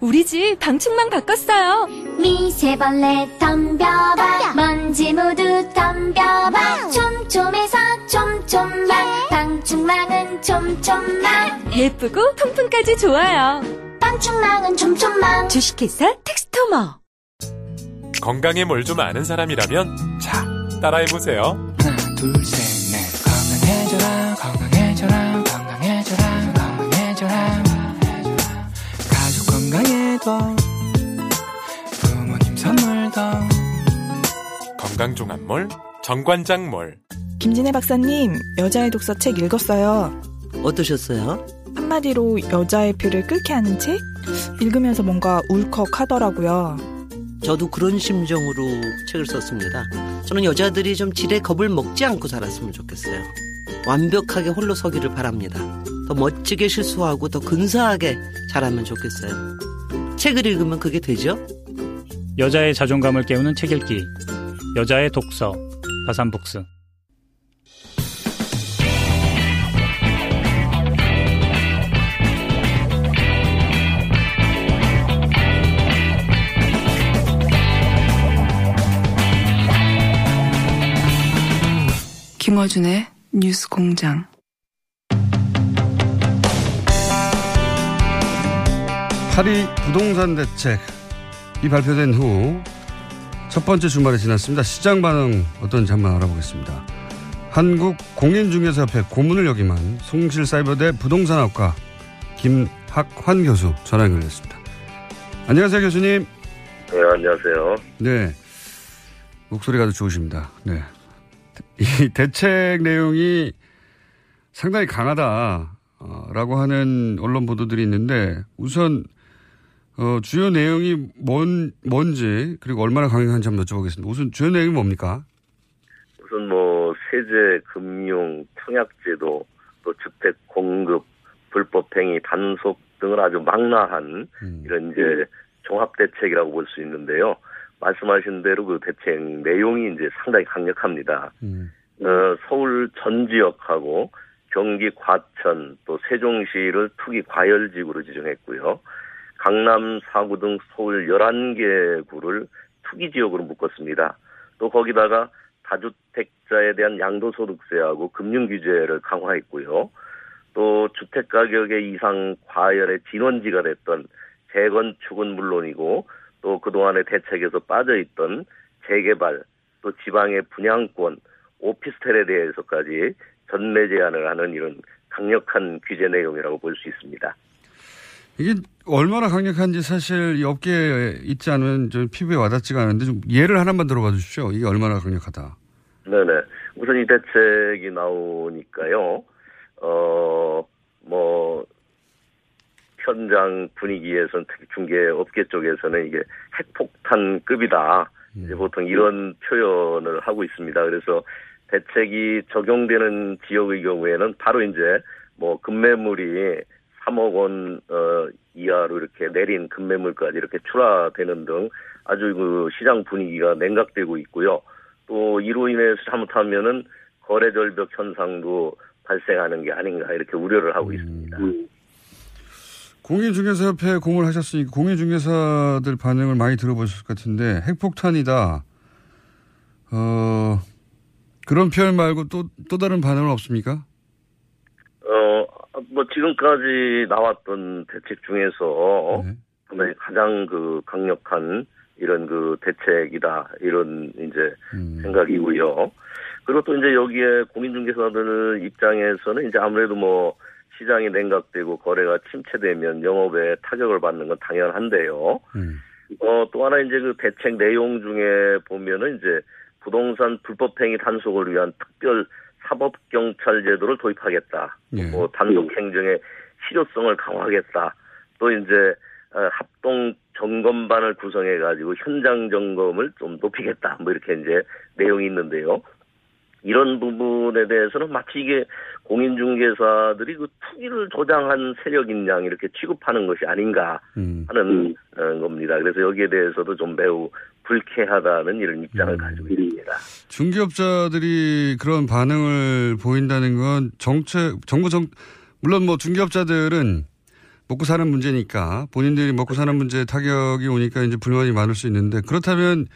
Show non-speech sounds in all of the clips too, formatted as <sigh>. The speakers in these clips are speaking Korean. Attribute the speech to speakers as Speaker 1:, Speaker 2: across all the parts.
Speaker 1: 우리 집 방충망 바꿨어요.
Speaker 2: 미세벌레 덤벼봐. 먼지 모두 덤벼봐. 촘촘해서 촘촘만. 방충망은 촘촘만.
Speaker 1: 예쁘고 통풍까지 좋아요.
Speaker 2: 방충망은 촘촘만.
Speaker 1: 주식회사 텍스토머.
Speaker 3: 건강에 뭘 좀 아는 사람이라면 자 따라해보세요.
Speaker 4: 하나 둘 셋 넷. 건강해져라 건강해
Speaker 3: 건강종합몰 정관장몰
Speaker 5: 김진애 박사님, 여자의 독서 책 읽었어요.
Speaker 6: 어떠셨어요?
Speaker 5: 한마디로 여자의 피를 끓게 하는 책? 읽으면서 뭔가 울컥 하더라고요.
Speaker 6: 저도 그런 심정으로 책을 썼습니다. 저는 여자들이 좀 지레 겁을 먹지 않고 살았으면 좋겠어요. 완벽하게 홀로 서기를 바랍니다. 더 멋지게 실수하고 더 근사하게 자라면 좋겠어요. 책을 읽으면 그게 되죠?
Speaker 7: 여자의 자존감을 깨우는 책 읽기 여자의 독서 다산북스
Speaker 8: 김어준의 뉴스 공장.
Speaker 9: 파리 부동산 대책 이 발표된 후 첫 번째 주말이 지났습니다. 시장 반응 어떤지 한번 알아보겠습니다. 한국 공인중개사협회 고문을 역임한 송실사이버대 부동산학과 김학환 교수 전화 연결됐습니다. 안녕하세요 교수님.
Speaker 10: 네, 안녕하세요.
Speaker 9: 네. 목소리가 아주 좋으십니다. 네. <laughs> 이 대책 내용이 상당히 강하다라고 하는 언론 보도들이 있는데 우선 어, 주요 내용이 뭔, 뭔지 그리고 얼마나 강력한지 한번 여쭤보겠습니다. 우선 주요 내용이 뭡니까?
Speaker 10: 우선 뭐 세제, 금융, 청약제도, 또 주택 공급, 불법행위, 단속 등을 아주 망라한 이런 이제 종합 대책이라고 볼 수 있는데요. 말씀하신 대로 그 대책 내용이 이제 상당히 강력합니다. 어, 서울 전 지역하고 경기 과천 또 세종시를 투기 과열지구로 지정했고요. 강남 4구 등 서울 11개 구를 투기 지역으로 묶었습니다. 또 거기다가 다주택자에 대한 양도소득세하고 금융 규제를 강화했고요. 또 주택 가격의 이상 과열의 진원지가 됐던 재건축은 물론이고 또 그동안의 대책에서 빠져있던 재개발 또 지방의 분양권 오피스텔에 대해서까지 전매 제한을 하는 이런 강력한 규제 내용이라고 볼 수 있습니다.
Speaker 9: 이게 얼마나 강력한지 사실 이 업계에 있지 않으면 좀 피부에 와닿지가 않은데 좀 예를 하나만 들어봐 주십시오. 이게 얼마나 강력하다.
Speaker 10: 네네. 우선 이 대책이 나오니까요. 어, 뭐, 현장 분위기에서는 특히 중개업계 쪽에서는 이게 핵폭탄급이다. 이제 보통 이런 표현을 하고 있습니다. 그래서 대책이 적용되는 지역의 경우에는 바로 이제 뭐 급매물이 3억 원, 어, 이하로 이렇게 내린 급매물까지 이렇게 출하되는 등 아주 그 시장 분위기가 냉각되고 있고요. 또 이로 인해서 잘못하면은 거래 절벽 현상도 발생하는 게 아닌가 이렇게 우려를 하고 있습니다.
Speaker 9: 공인중개사협회 공을 하셨으니까 공인중개사들 반응을 많이 들어보셨을 것 같은데 핵폭탄이다. 어, 그런 표현 말고 또, 또 다른 반응은 없습니까?
Speaker 10: 어, 뭐 지금까지 나왔던 대책 중에서 네. 가장 그 강력한 이런 그 대책이다 이런 이제
Speaker 9: 음.
Speaker 10: 생각이고요. 그리고 또 이제 여기에 공인중개사들 입장에서는 이제 아무래도 뭐 시장이 냉각되고 거래가 침체되면 영업에 타격을 받는 건 당연한데요.
Speaker 9: 음.
Speaker 10: 어, 또 하나 이제 그 대책 내용 중에 보면은 이제 부동산 불법행위 단속을 위한 특별 사법경찰 제도를 도입하겠다.
Speaker 9: 예.
Speaker 10: 뭐 단독 행정의 실효성을 강화하겠다. 또 이제 어, 합동 점검반을 구성해 가지고 현장 점검을 좀 높이겠다. 뭐 이렇게 이제 내용이 있는데요. 이런 부분에 대해서는 마치 이게 공인중개사들이 그 투기를 조장한 세력인 양 이렇게 취급하는 것이 아닌가 하는 어, 겁니다. 그래서 여기에 대해서도 좀 매우 불쾌하다는 이런 입장을 가지고 있습니다.
Speaker 9: 중개업자들이 그런 반응을 보인다는 건 정책, 정부 정, 물론 뭐 중개업자들은 먹고 사는 문제니까 본인들이 먹고 사는 문제에 타격이 오니까 이제 불만이 많을 수 있는데 그렇다면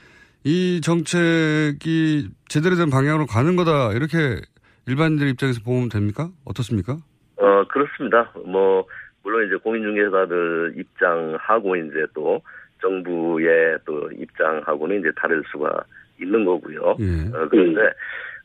Speaker 9: 이 정책이 제대로 된 방향으로 가는 거다 이렇게 일반인들 입장에서 보면 됩니까? 어떻습니까?
Speaker 10: 어 그렇습니다. 뭐 물론 이제 공인중개사들 입장하고 이제 또 정부의 또 입장하고는 이제 다를 수가 있는 거고요.
Speaker 9: 예.
Speaker 10: 어, 그런데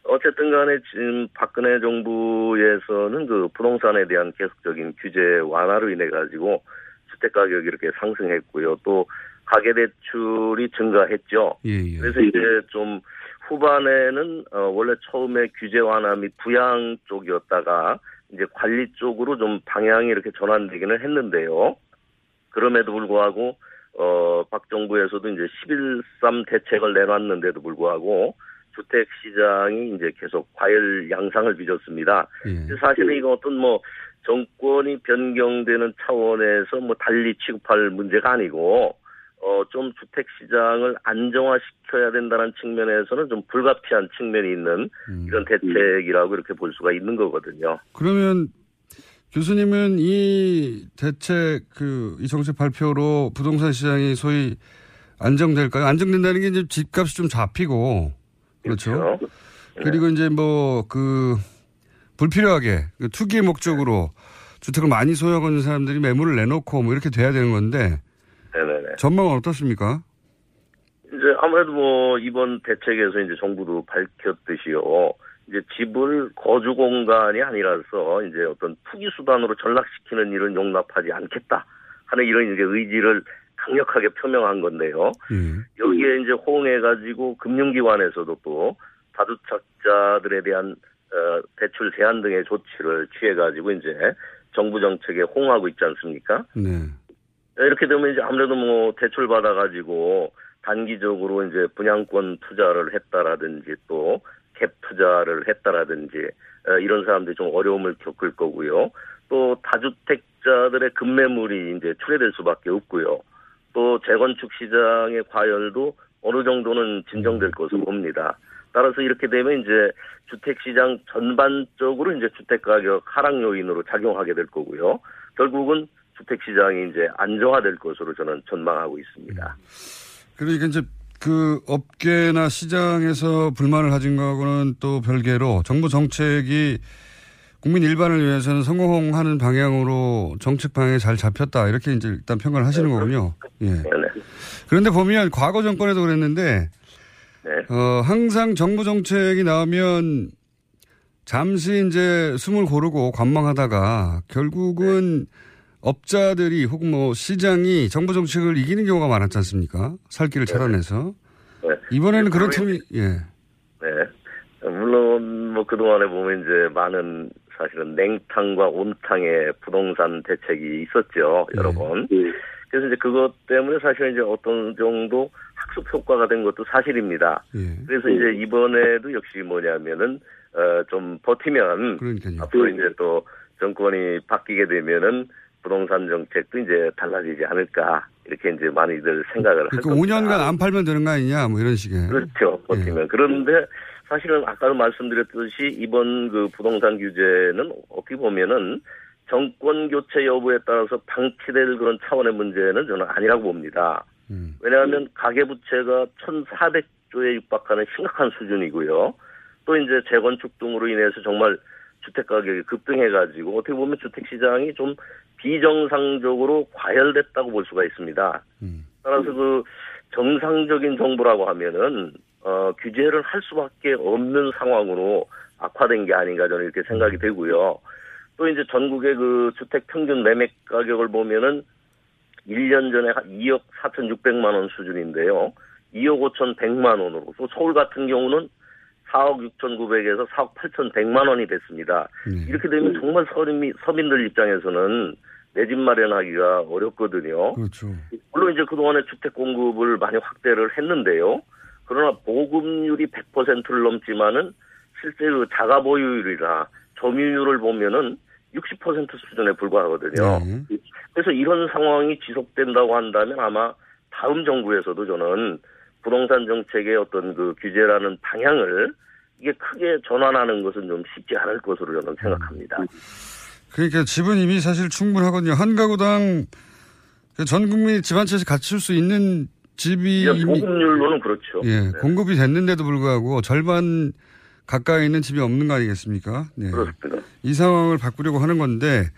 Speaker 10: 어쨌든 간에 지금 박근혜 정부에서는 그 부동산에 대한 계속적인 규제 완화로 인해 가지고 주택 가격이 이렇게 상승했고요. 또 가계 대출이 증가했죠.
Speaker 9: 예, 예.
Speaker 10: 그래서 이제 좀 후반에는 어 원래 처음에 규제 완화 및 부양 쪽이었다가 이제 관리 쪽으로 좀 방향이 이렇게 전환되기는 했는데요. 그럼에도 불구하고 어 박 정부에서도 이제 11.3 대책을 내놨는데도 불구하고 주택 시장이 이제 계속 과열 양상을 빚었습니다.
Speaker 9: 예.
Speaker 10: 사실은 이거 어떤 뭐 정권이 변경되는 차원에서 뭐 달리 취급할 문제가 아니고 어 좀 주택 시장을 안정화시켜야 된다는 측면에서는 좀 불가피한 측면이 있는 이런 대책이라고 이렇게 볼 수가 있는 거거든요.
Speaker 9: 그러면 교수님은 이 대책 그 이 정책 발표로 부동산 시장이 소위 안정될까요? 안정된다는 게 이제 집값이 좀 잡히고 그렇죠. 그리고 이제 뭐 그 불필요하게 그 투기 목적으로 주택을 많이 소유하고 있는 사람들이 매물을 내놓고 뭐 이렇게 돼야 되는 건데
Speaker 10: 네네네.
Speaker 9: 전망은 어떻습니까?
Speaker 10: 이제 아무래도 뭐 이번 대책에서 이제 정부도 밝혔듯이요. 이제 집을 거주 공간이 아니라서 이제 어떤 투기 수단으로 전락시키는 일은 용납하지 않겠다 하는 이런 이제 의지를 강력하게 표명한 건데요. 여기에 이제 호응해가지고 금융기관에서도 또 다주택자들에 대한 어, 대출 제한 등의 조치를 취해가지고 이제 정부 정책에 호응하고 있지 않습니까?
Speaker 9: 네.
Speaker 10: 이렇게 되면 이제 아무래도 뭐 대출 받아가지고 단기적으로 이제 분양권 투자를 했다라든지 또 갭 투자를 했다라든지 어, 이런 사람들이 좀 어려움을 겪을 거고요. 또 다주택자들의 급매물이 이제 출해될 수밖에 없고요. 또 재건축 시장의 과열도 어느 정도는 진정될 것으로 봅니다. 따라서 이렇게 되면 이제 주택 시장 전반적으로 이제 주택 가격 하락 요인으로 작용하게 될 거고요. 결국은 주택 시장이 이제 안정화될 것으로 저는 전망하고 있습니다.
Speaker 9: 그러니까 이제 그 업계나 시장에서 불만을 가진 거하고는 또 별개로 정부 정책이 국민 일반을 위해서는 성공하는 방향으로 정책 방향이 잘 잡혔다. 이렇게 이제 일단 평가를 하시는 거군요. 예. 그런데 보면 과거 정권에도 그랬는데 어, 항상 정부 정책이 나오면 잠시 이제 숨을 고르고 관망하다가 결국은 업자들이 혹은 뭐 시장이 정부 정책을 이기는 경우가 많았지 않습니까? 살 길을 차려내서. 이번에는 그런 틈이, 예.
Speaker 10: 네. 물론 뭐 그동안에 보면 이제 많은 사실은 냉탕과 온탕의 부동산 대책이 있었죠. 여러 번. 그래서 이제 그것 때문에 사실 이제 어떤 정도 학습 효과가 된 것도 사실입니다. 그래서 이제 이번에도 역시 뭐냐면은 어 좀 버티면 앞으로 이제 또 정권이 바뀌게 되면은 부동산 정책도 이제 달라지지 않을까 이렇게 이제 많이들 생각을 할
Speaker 9: 그러니까
Speaker 10: 겁니다.
Speaker 9: 5년간 안 팔면 되는 거 아니냐 뭐 이런 식의.
Speaker 10: 그렇죠. 버티면. 그런데 사실은 아까도 말씀드렸듯이 이번 그 부동산 규제는 어떻게 보면은 정권 교체 여부에 따라서 방치될 그런 차원의 문제는 저는 아니라고 봅니다. 왜냐하면 가계부채가 1,400조에 육박하는 심각한 수준이고요. 또 이제 재건축 등으로 인해서 정말 주택 가격이 급등해가지고 어떻게 보면 주택 시장이 좀 비정상적으로 과열됐다고 볼 수가 있습니다. 따라서 그 정상적인 정부라고 하면은 어 규제를 할 수밖에 없는 상황으로 악화된 게 아닌가 저는 이렇게 생각이 되고요. 또 이제 전국의 그 주택 평균 매매 가격을 보면은 1년 전에 한 2억 4,600만 원 수준인데요. 2억 5,100만 원으로 또 서울 같은 경우는 4억 6,900에서 4억 8,100만 원이 됐습니다. 이렇게 되면 정말 서민이, 서민들 입장에서는 내 집 마련하기가 어렵거든요.
Speaker 9: 그렇죠.
Speaker 10: 물론 이제 그동안에 주택 공급을 많이 확대를 했는데요. 그러나 보급률이 100%를 넘지만은 실제 그 자가 보유율이나 점유율을 보면은 60% 수준에 불과하거든요.
Speaker 9: 네.
Speaker 10: 그래서 이런 상황이 지속된다고 한다면 아마 다음 정부에서도 저는 부동산 정책의 어떤 그 규제라는 방향을 이게 크게 전환하는 것은 좀 쉽지 않을 것으로 저는 생각합니다.
Speaker 9: 그러니까 집은 이미 사실 충분하거든요. 한 가구당 그전 국민이 집 한 채씩 갖출 수 있는 집이 이미
Speaker 10: 보급률로는 그렇죠.
Speaker 9: 예,
Speaker 10: 네.
Speaker 9: 공급이 됐는데도 불구하고 절반 가까이 있는 집이 없는 거 아니겠습니까? 네.
Speaker 10: 그렇습니다.
Speaker 9: 이 상황을 바꾸려고 하는 건데,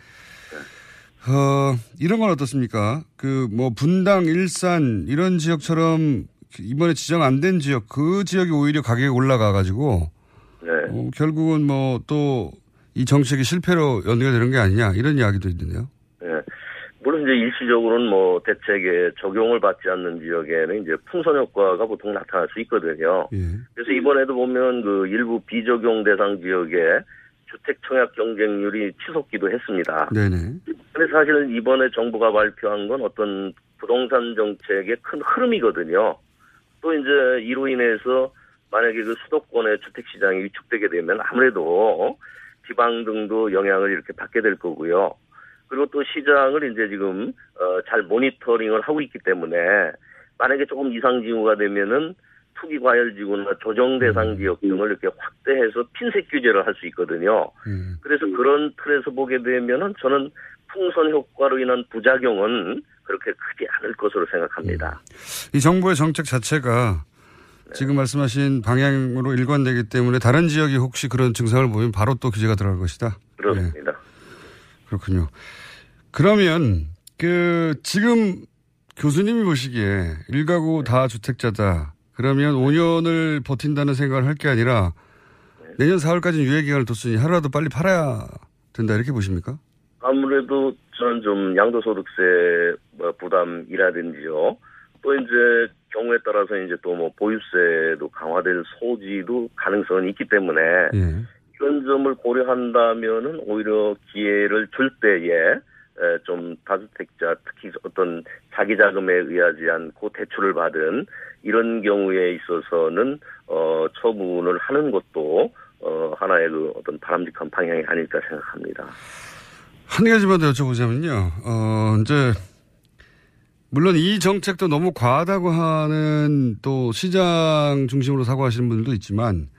Speaker 9: 어, 이런 건 어떻습니까? 그, 뭐, 분당, 일산, 이런 지역처럼 이번에 지정 안 된 지역, 그 지역이 오히려 가격이 올라가 가지고,
Speaker 10: 네.
Speaker 9: 어, 결국은 뭐, 또, 이 정책이 실패로 연결되는 게 아니냐, 이런 이야기도 있는데요.
Speaker 10: 예. 물론 이제 일시적으로는 뭐 대책에 적용을 받지 않는 지역에는 이제 풍선 효과가 보통 나타날 수 있거든요.
Speaker 9: 예.
Speaker 10: 그래서 이번에도 보면 그 일부 비적용 대상 지역에 주택 청약 경쟁률이 치솟기도 했습니다.
Speaker 9: 네네.
Speaker 10: 근데 사실은 이번에 정부가 발표한 건 어떤 부동산 정책의 큰 흐름이거든요. 또 이제 이로 인해서 만약에 그 수도권의 주택 시장이 위축되게 되면 아무래도 지방 등도 영향을 이렇게 받게 될 거고요. 그리고 또 시장을 이제 지금 어, 잘 모니터링을 하고 있기 때문에 만약에 조금 이상 징후가 되면은 투기 과열 지구나 조정 대상 지역 등을 이렇게 확대해서 핀셋 규제를 할 수 있거든요. 그래서 그런 틀에서 보게 되면은 저는 풍선 효과로 인한 부작용은 그렇게 크지 않을 것으로 생각합니다.
Speaker 9: 이 정부의 정책 자체가 지금 말씀하신 방향으로 일관되기 때문에 다른 지역이 혹시 그런 증상을 보이면 바로 또 규제가 들어갈 것이다.
Speaker 10: 그렇습니다.
Speaker 9: 그렇군요. 그러면 그 지금 교수님이 보시기에 일가구 다 주택자다. 그러면 5년을 버틴다는 생각을 할 게 아니라 내년 4월까지 유예 기간을 뒀으니 하루라도 빨리 팔아야 된다 이렇게 보십니까?
Speaker 10: 아무래도 저는 좀 양도소득세 뭐 부담이라든지요. 또 이제 경우에 따라서 이제 또 뭐 보유세도 강화될 소지도 가능성이 있기 때문에
Speaker 9: 예.
Speaker 10: 이런 점을 고려한다면은 오히려 기회를 줄 때에 에, 좀 다주택자 특히 어떤 자기 자금에 의하지 않고 대출을 받은 이런 경우에 있어서는 어 처분을 하는 것도 어 하나의 그 어떤 바람직한 방향이 아닐까 생각합니다.
Speaker 9: 한 가지만 더 여쭤보자면요. 어, 이제, 물론 이 정책도 너무 과하다고 하는 또 시장 중심으로 사고하시는 분들도 있지만,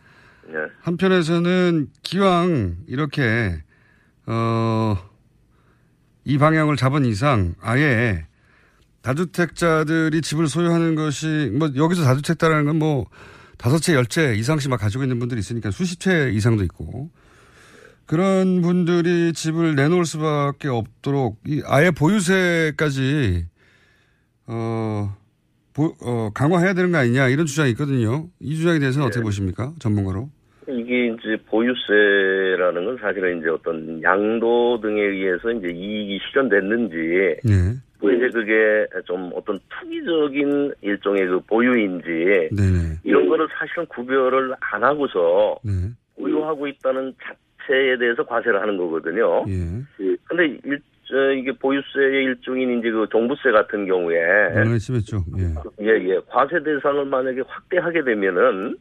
Speaker 10: 네.
Speaker 9: 한편에서는 기왕 이렇게, 어, 이 방향을 잡은 이상 아예 다주택자들이 집을 소유하는 것이, 뭐, 여기서 다주택자라는 건 뭐, 다섯 채, 열 채 이상씩 막 가지고 있는 분들이 있으니까 수십 채 이상도 있고, 그런 분들이 집을 내놓을 수밖에 없도록 이 아예 보유세까지 어, 보- 어, 강화해야 되는 거 아니냐 이런 주장이 있거든요. 이 주장에 대해서는 어떻게 보십니까? 전문가로.
Speaker 10: 이게 이제 보유세라는 건 사실은 이제 어떤 양도 등에 의해서 이제 이익이 실현됐는지
Speaker 9: 네.
Speaker 10: 또 이제 그게 좀 어떤 투기적인 일종의 그 보유인지
Speaker 9: 네네.
Speaker 10: 이런 거를 사실은 구별을 안 하고서
Speaker 9: 네.
Speaker 10: 보유하고 있다는 자체에 대해서 과세를 하는 거거든요.
Speaker 9: 예.
Speaker 10: 근데 일, 저, 이게 보유세의 일종인 이제 그 종부세 같은 경우에
Speaker 9: 이번에 심했죠. 예.
Speaker 10: 예, 예. 과세 대상을 만약에 확대하게 되면은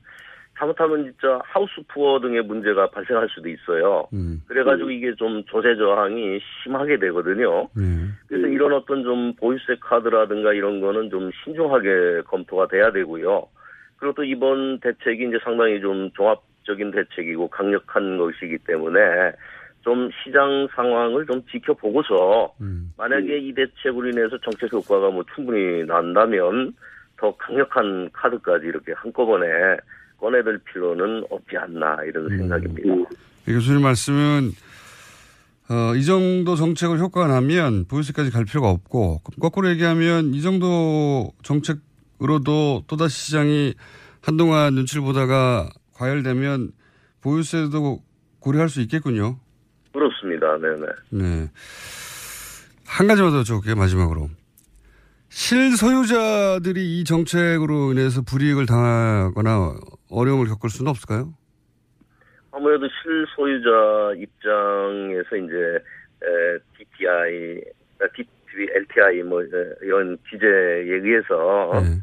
Speaker 10: 잘못하면 진짜 하우스 푸어 등의 문제가 발생할 수도 있어요.
Speaker 9: 음.
Speaker 10: 그래가지고 이게 좀 조세 저항이 심하게 되거든요.
Speaker 9: 네.
Speaker 10: 그래서 이런 어떤 좀 보유세 카드라든가 이런 거는 좀 신중하게 검토가 돼야 되고요. 그리고 또 이번 대책이 이제 상당히 좀 종합적인 대책이고 강력한 것이기 때문에 좀 시장 상황을 좀 지켜보고서 만약에 이 대책으로 인해서 정책 효과가 뭐 충분히 난다면 더 강력한 카드까지 이렇게 한꺼번에 꺼내들 필요는 없지 않나 이런 생각입니다.
Speaker 9: 이 교수님 말씀은 어, 이 정도 정책을 효과가 나면 보유세까지 갈 필요가 없고 거꾸로 얘기하면 이 정도 정책으로도 또다시 시장이 한동안 눈치를 보다가 과열되면 보유세도 고려할 수 있겠군요.
Speaker 10: 그렇습니다. 네네.
Speaker 9: 네. 한 가지만 더 여쭤볼게요, 마지막으로. 실소유자들이 이 정책으로 인해서 불이익을 당하거나 어려움을 겪을 수는 없을까요?
Speaker 10: 아무래도 실소유자 입장에서 이제 에, DTI DTV, LTI 뭐 어, 이런 규제에 의해서
Speaker 9: 네.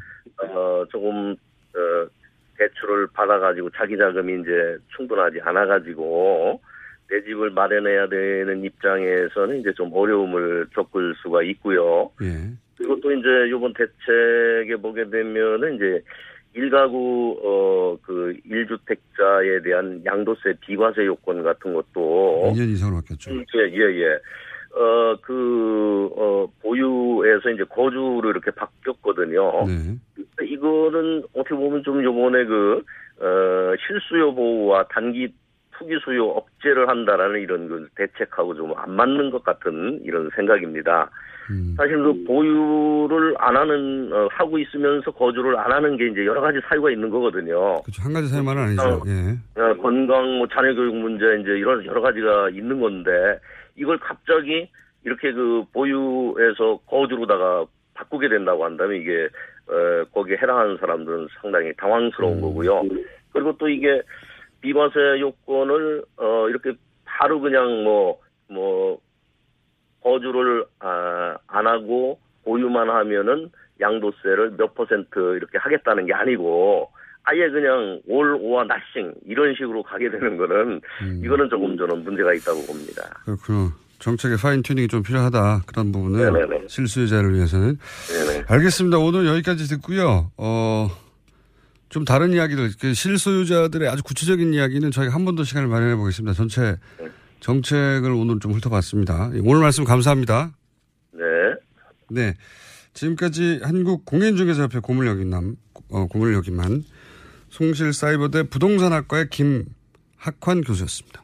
Speaker 10: 어 조금 어 대출을 받아가지고 자기 자금이 이제 충분하지 않아가지고 내 집을 마련해야 되는 입장에서는 이제 좀 어려움을 겪을 수가 있고요.
Speaker 9: 예.
Speaker 10: 그리고 또 이제 이번 대책에 보게 되면은 이제 일가구 어그 일주택자에 대한 양도세 비과세 요건 같은 것도
Speaker 9: 2년 이상으로 바뀌었죠.
Speaker 10: 예, 예, 예. 어, 그, 어, 보유에서 이제 거주로 이렇게 바뀌었거든요.
Speaker 9: 네.
Speaker 10: 이거는 어떻게 보면 좀 요번에 그, 어, 실수요 보호와 단기 투기 수요 억제를 한다라는 이런 그 대책하고 좀 안 맞는 것 같은 이런 생각입니다. 사실 그 보유를 안 하는, 어, 하고 있으면서 거주를 안 하는 게 이제 여러 가지 사유가 있는 거거든요.
Speaker 9: 그렇죠. 한 가지 사유만은 아니죠.
Speaker 10: 어.
Speaker 9: 예.
Speaker 10: 어, 건강, 뭐 자녀 교육 문제 이제 이런 여러 가지가 있는 건데 이걸 갑자기 이렇게 그 보유에서 거주로다가 바꾸게 된다고 한다면 이게 어, 거기에 해당하는 사람들은 상당히 당황스러운 거고요. 그리고 또 이게 비과세 요건을 어, 이렇게 바로 그냥 뭐뭐 거주를 아, 안 하고 보유만 하면은 양도세를 몇 퍼센트 이렇게 하겠다는 게 아니고 아예 그냥 올 오와 나싱 이런 식으로 가게 되는 거는 이거는 조금 저는 문제가 있다고 봅니다.
Speaker 9: 그렇군요. 정책의 파인 튜닝이 좀 필요하다. 그런 부분은. 실수요자를 위해서는.
Speaker 10: 네네.
Speaker 9: 알겠습니다. 오늘 여기까지 듣고요. 어, 좀 다른 이야기들, 그 실소유자들의 아주 구체적인 이야기는 저희가 한 번 더 시간을 마련해 보겠습니다. 전체 정책을 오늘 좀 훑어봤습니다. 오늘 말씀 감사합니다.
Speaker 10: 네.
Speaker 9: 네. 지금까지 한국공인중개사협회 고물역임남, 어, 고물역임만 송실사이버대 부동산학과의 김학환 교수였습니다.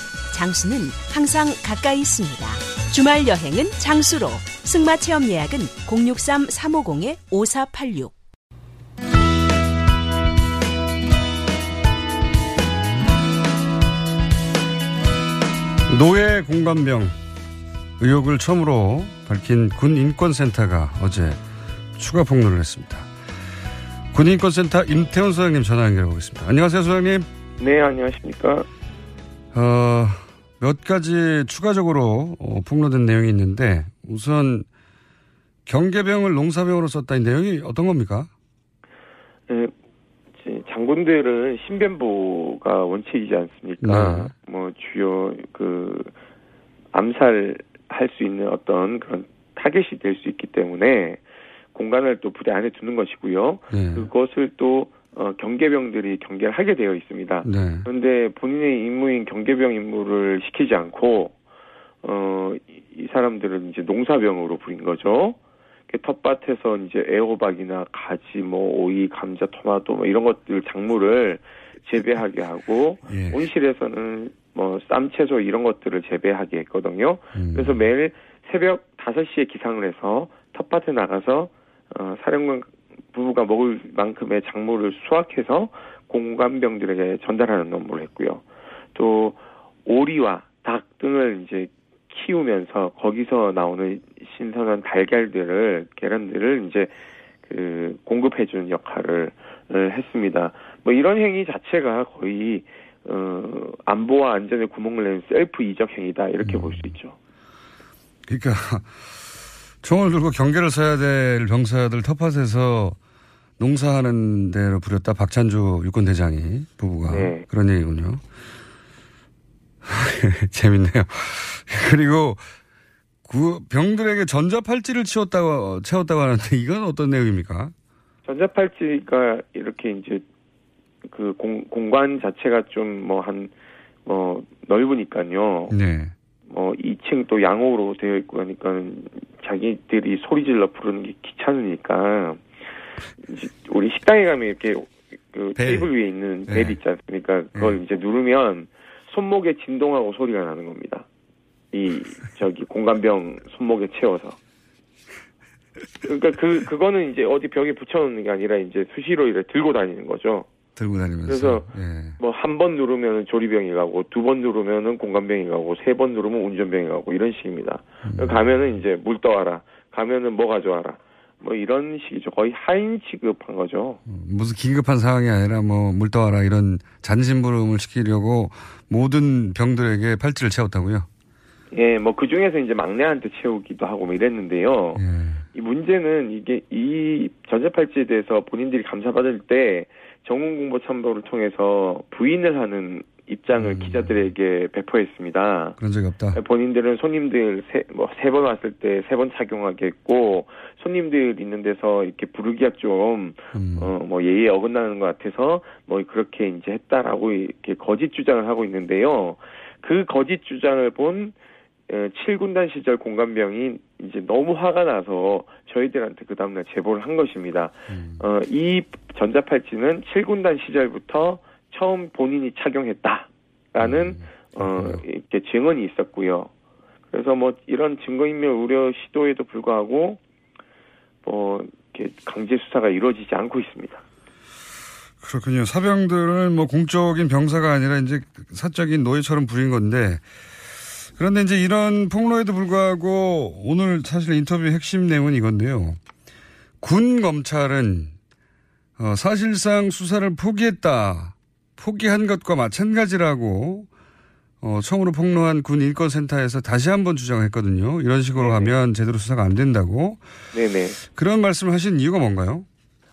Speaker 11: 장수는 항상 가까이 있습니다. 주말 여행은 장수로. 승마 체험 예약은 063-350-5486.
Speaker 9: 노예 공감병 의혹을 처음으로 밝힌 군인권센터가 어제 추가 폭로를 했습니다. 군인권센터 임태훈 소장님 전화 연결해 보겠습니다. 안녕하세요, 소장님.
Speaker 12: 네, 안녕하십니까.
Speaker 9: 어, 몇 가지 추가적으로 어, 폭로된 내용이 있는데 우선 경계병을 농사병으로 썼다 이 내용이 어떤 겁니까?
Speaker 12: 네, 장군들은 신변보가 원칙이지 않습니까? 뭐 주요 그 암살할 수 있는 어떤 그런 타겟이 될 수 있기 때문에 공간을 또 부대 안에 두는 것이고요.
Speaker 9: 네.
Speaker 12: 그것을 또 어, 경계병들이 경계를 하게 되어 있습니다.
Speaker 9: 네.
Speaker 12: 그런데 본인의 임무인 경계병 임무를 시키지 않고 어, 이, 이 사람들은 이제 농사병으로 부린 거죠. 텃밭에서 이제 애호박이나 가지, 뭐 오이, 감자, 토마토 뭐 이런 것들 작물을 재배하게 하고
Speaker 9: 예.
Speaker 12: 온실에서는 뭐 쌈채소 이런 것들을 재배하게 했거든요.
Speaker 9: 음.
Speaker 12: 그래서 매일 새벽 5시에 기상을 해서 텃밭에 나가서 어, 사령관 부부가 먹을 만큼의 작물을 수확해서 공관병들에게 전달하는 업무를 했고요. 또 오리와 닭 등을 이제 키우면서 거기서 나오는 신선한 달걀들을 계란들을 이제 그 공급해 주는 역할을 어, 했습니다. 뭐 이런 행위 자체가 거의 어 안보와 안전에 구멍을 내는 셀프 이적 행위다 이렇게 볼수 있죠.
Speaker 9: 그러니까 총을 들고 경계를 서야 될 병사들 텃밭에서 농사하는 데로 부렸다 박찬주 육군대장이 부부가
Speaker 12: 네.
Speaker 9: 그런 얘기군요. <laughs> 재밌네요. 그리고 그 병들에게 전자팔찌를 채웠다고 채웠다고 하는데 이건 어떤 내용입니까?
Speaker 12: 전자팔찌가 이렇게 이제 그 공, 공간 자체가 좀 뭐 한뭐 넓으니까요.
Speaker 9: 네.
Speaker 12: 뭐 2층 또 양호로 되어 있고 하니까 자기들이 소리 질러 부르는 게 귀찮으니까 우리 식당에 가면 이렇게 그
Speaker 9: 벨.
Speaker 12: 테이블 위에 있는
Speaker 9: 네.
Speaker 12: 벨 있지 않습니까? 그걸 이제 누르면 손목에 진동하고 소리가 나는 겁니다. 이 저기 공간병 손목에 채워서. 그러니까 그 그거는 이제 어디 벽에 붙여놓는 게 아니라 이제 수시로 이렇게 들고 다니는 거죠.
Speaker 9: 들고 다니면서.
Speaker 12: 그래서
Speaker 9: 예.
Speaker 12: 뭐한 번 누르면 조리병이 가고 두 번 누르면은 공간병이 가고 세 번 누르면 운전병이 가고 이런 식입니다.
Speaker 9: 음.
Speaker 12: 가면은 이제 물 떠와라. 가면은 뭐 가져와라. 뭐 이런 식이죠. 거의 하인 취급한 거죠.
Speaker 9: 무슨 긴급한 상황이 아니라 뭐 물떠와라 이런 잔심부름을 시키려고 모든 병들에게 팔찌를 채웠다고요?
Speaker 12: 예, 뭐 그 중에서 이제 막내한테 채우기도 하고 뭐 이랬는데요.
Speaker 9: 예.
Speaker 12: 이 문제는 이게 이 전자 팔찌에 대해서 본인들이 감사받을 때 정훈공보참모를 통해서 부인을 하는 입장을 기자들에게 배포했습니다.
Speaker 9: 그런 적이 없다.
Speaker 12: 본인들은 손님들 세, 뭐, 세번 왔을 때 세 번 착용하게 했고, 손님들 있는 데서 이렇게 부르기가 좀, 어, 뭐, 예의에 어긋나는 것 같아서, 뭐, 그렇게 이제 했다라고 이렇게 거짓 주장을 하고 있는데요. 그 거짓 주장을 본, 어, 7군단 시절 공간병이 이제 너무 화가 나서 저희들한테 그 다음날 제보를 한 것입니다. 어, 이 전자팔찌는 7군단 시절부터 처음 본인이 착용했다라는 어 이렇게 증언이 있었고요. 그래서 뭐 이런 증거인멸 우려 시도에도 불구하고 뭐 이렇게 강제 수사가 이루어지지 않고 있습니다.
Speaker 9: 그렇군요. 사병들은 뭐 공적인 병사가 아니라 이제 사적인 노예처럼 부린 건데 그런데 이제 이런 폭로에도 불구하고 오늘 사실 인터뷰 핵심 내용은 이건데요. 군 검찰은 어, 사실상 수사를 포기했다. 포기한 것과 마찬가지라고 어, 처음으로 폭로한 군 인권센터에서 다시 한번 주장했거든요. 이런 식으로 가면 제대로 수사가 안 된다고.
Speaker 12: 네네.
Speaker 9: 그런 말씀을 하신 이유가 뭔가요?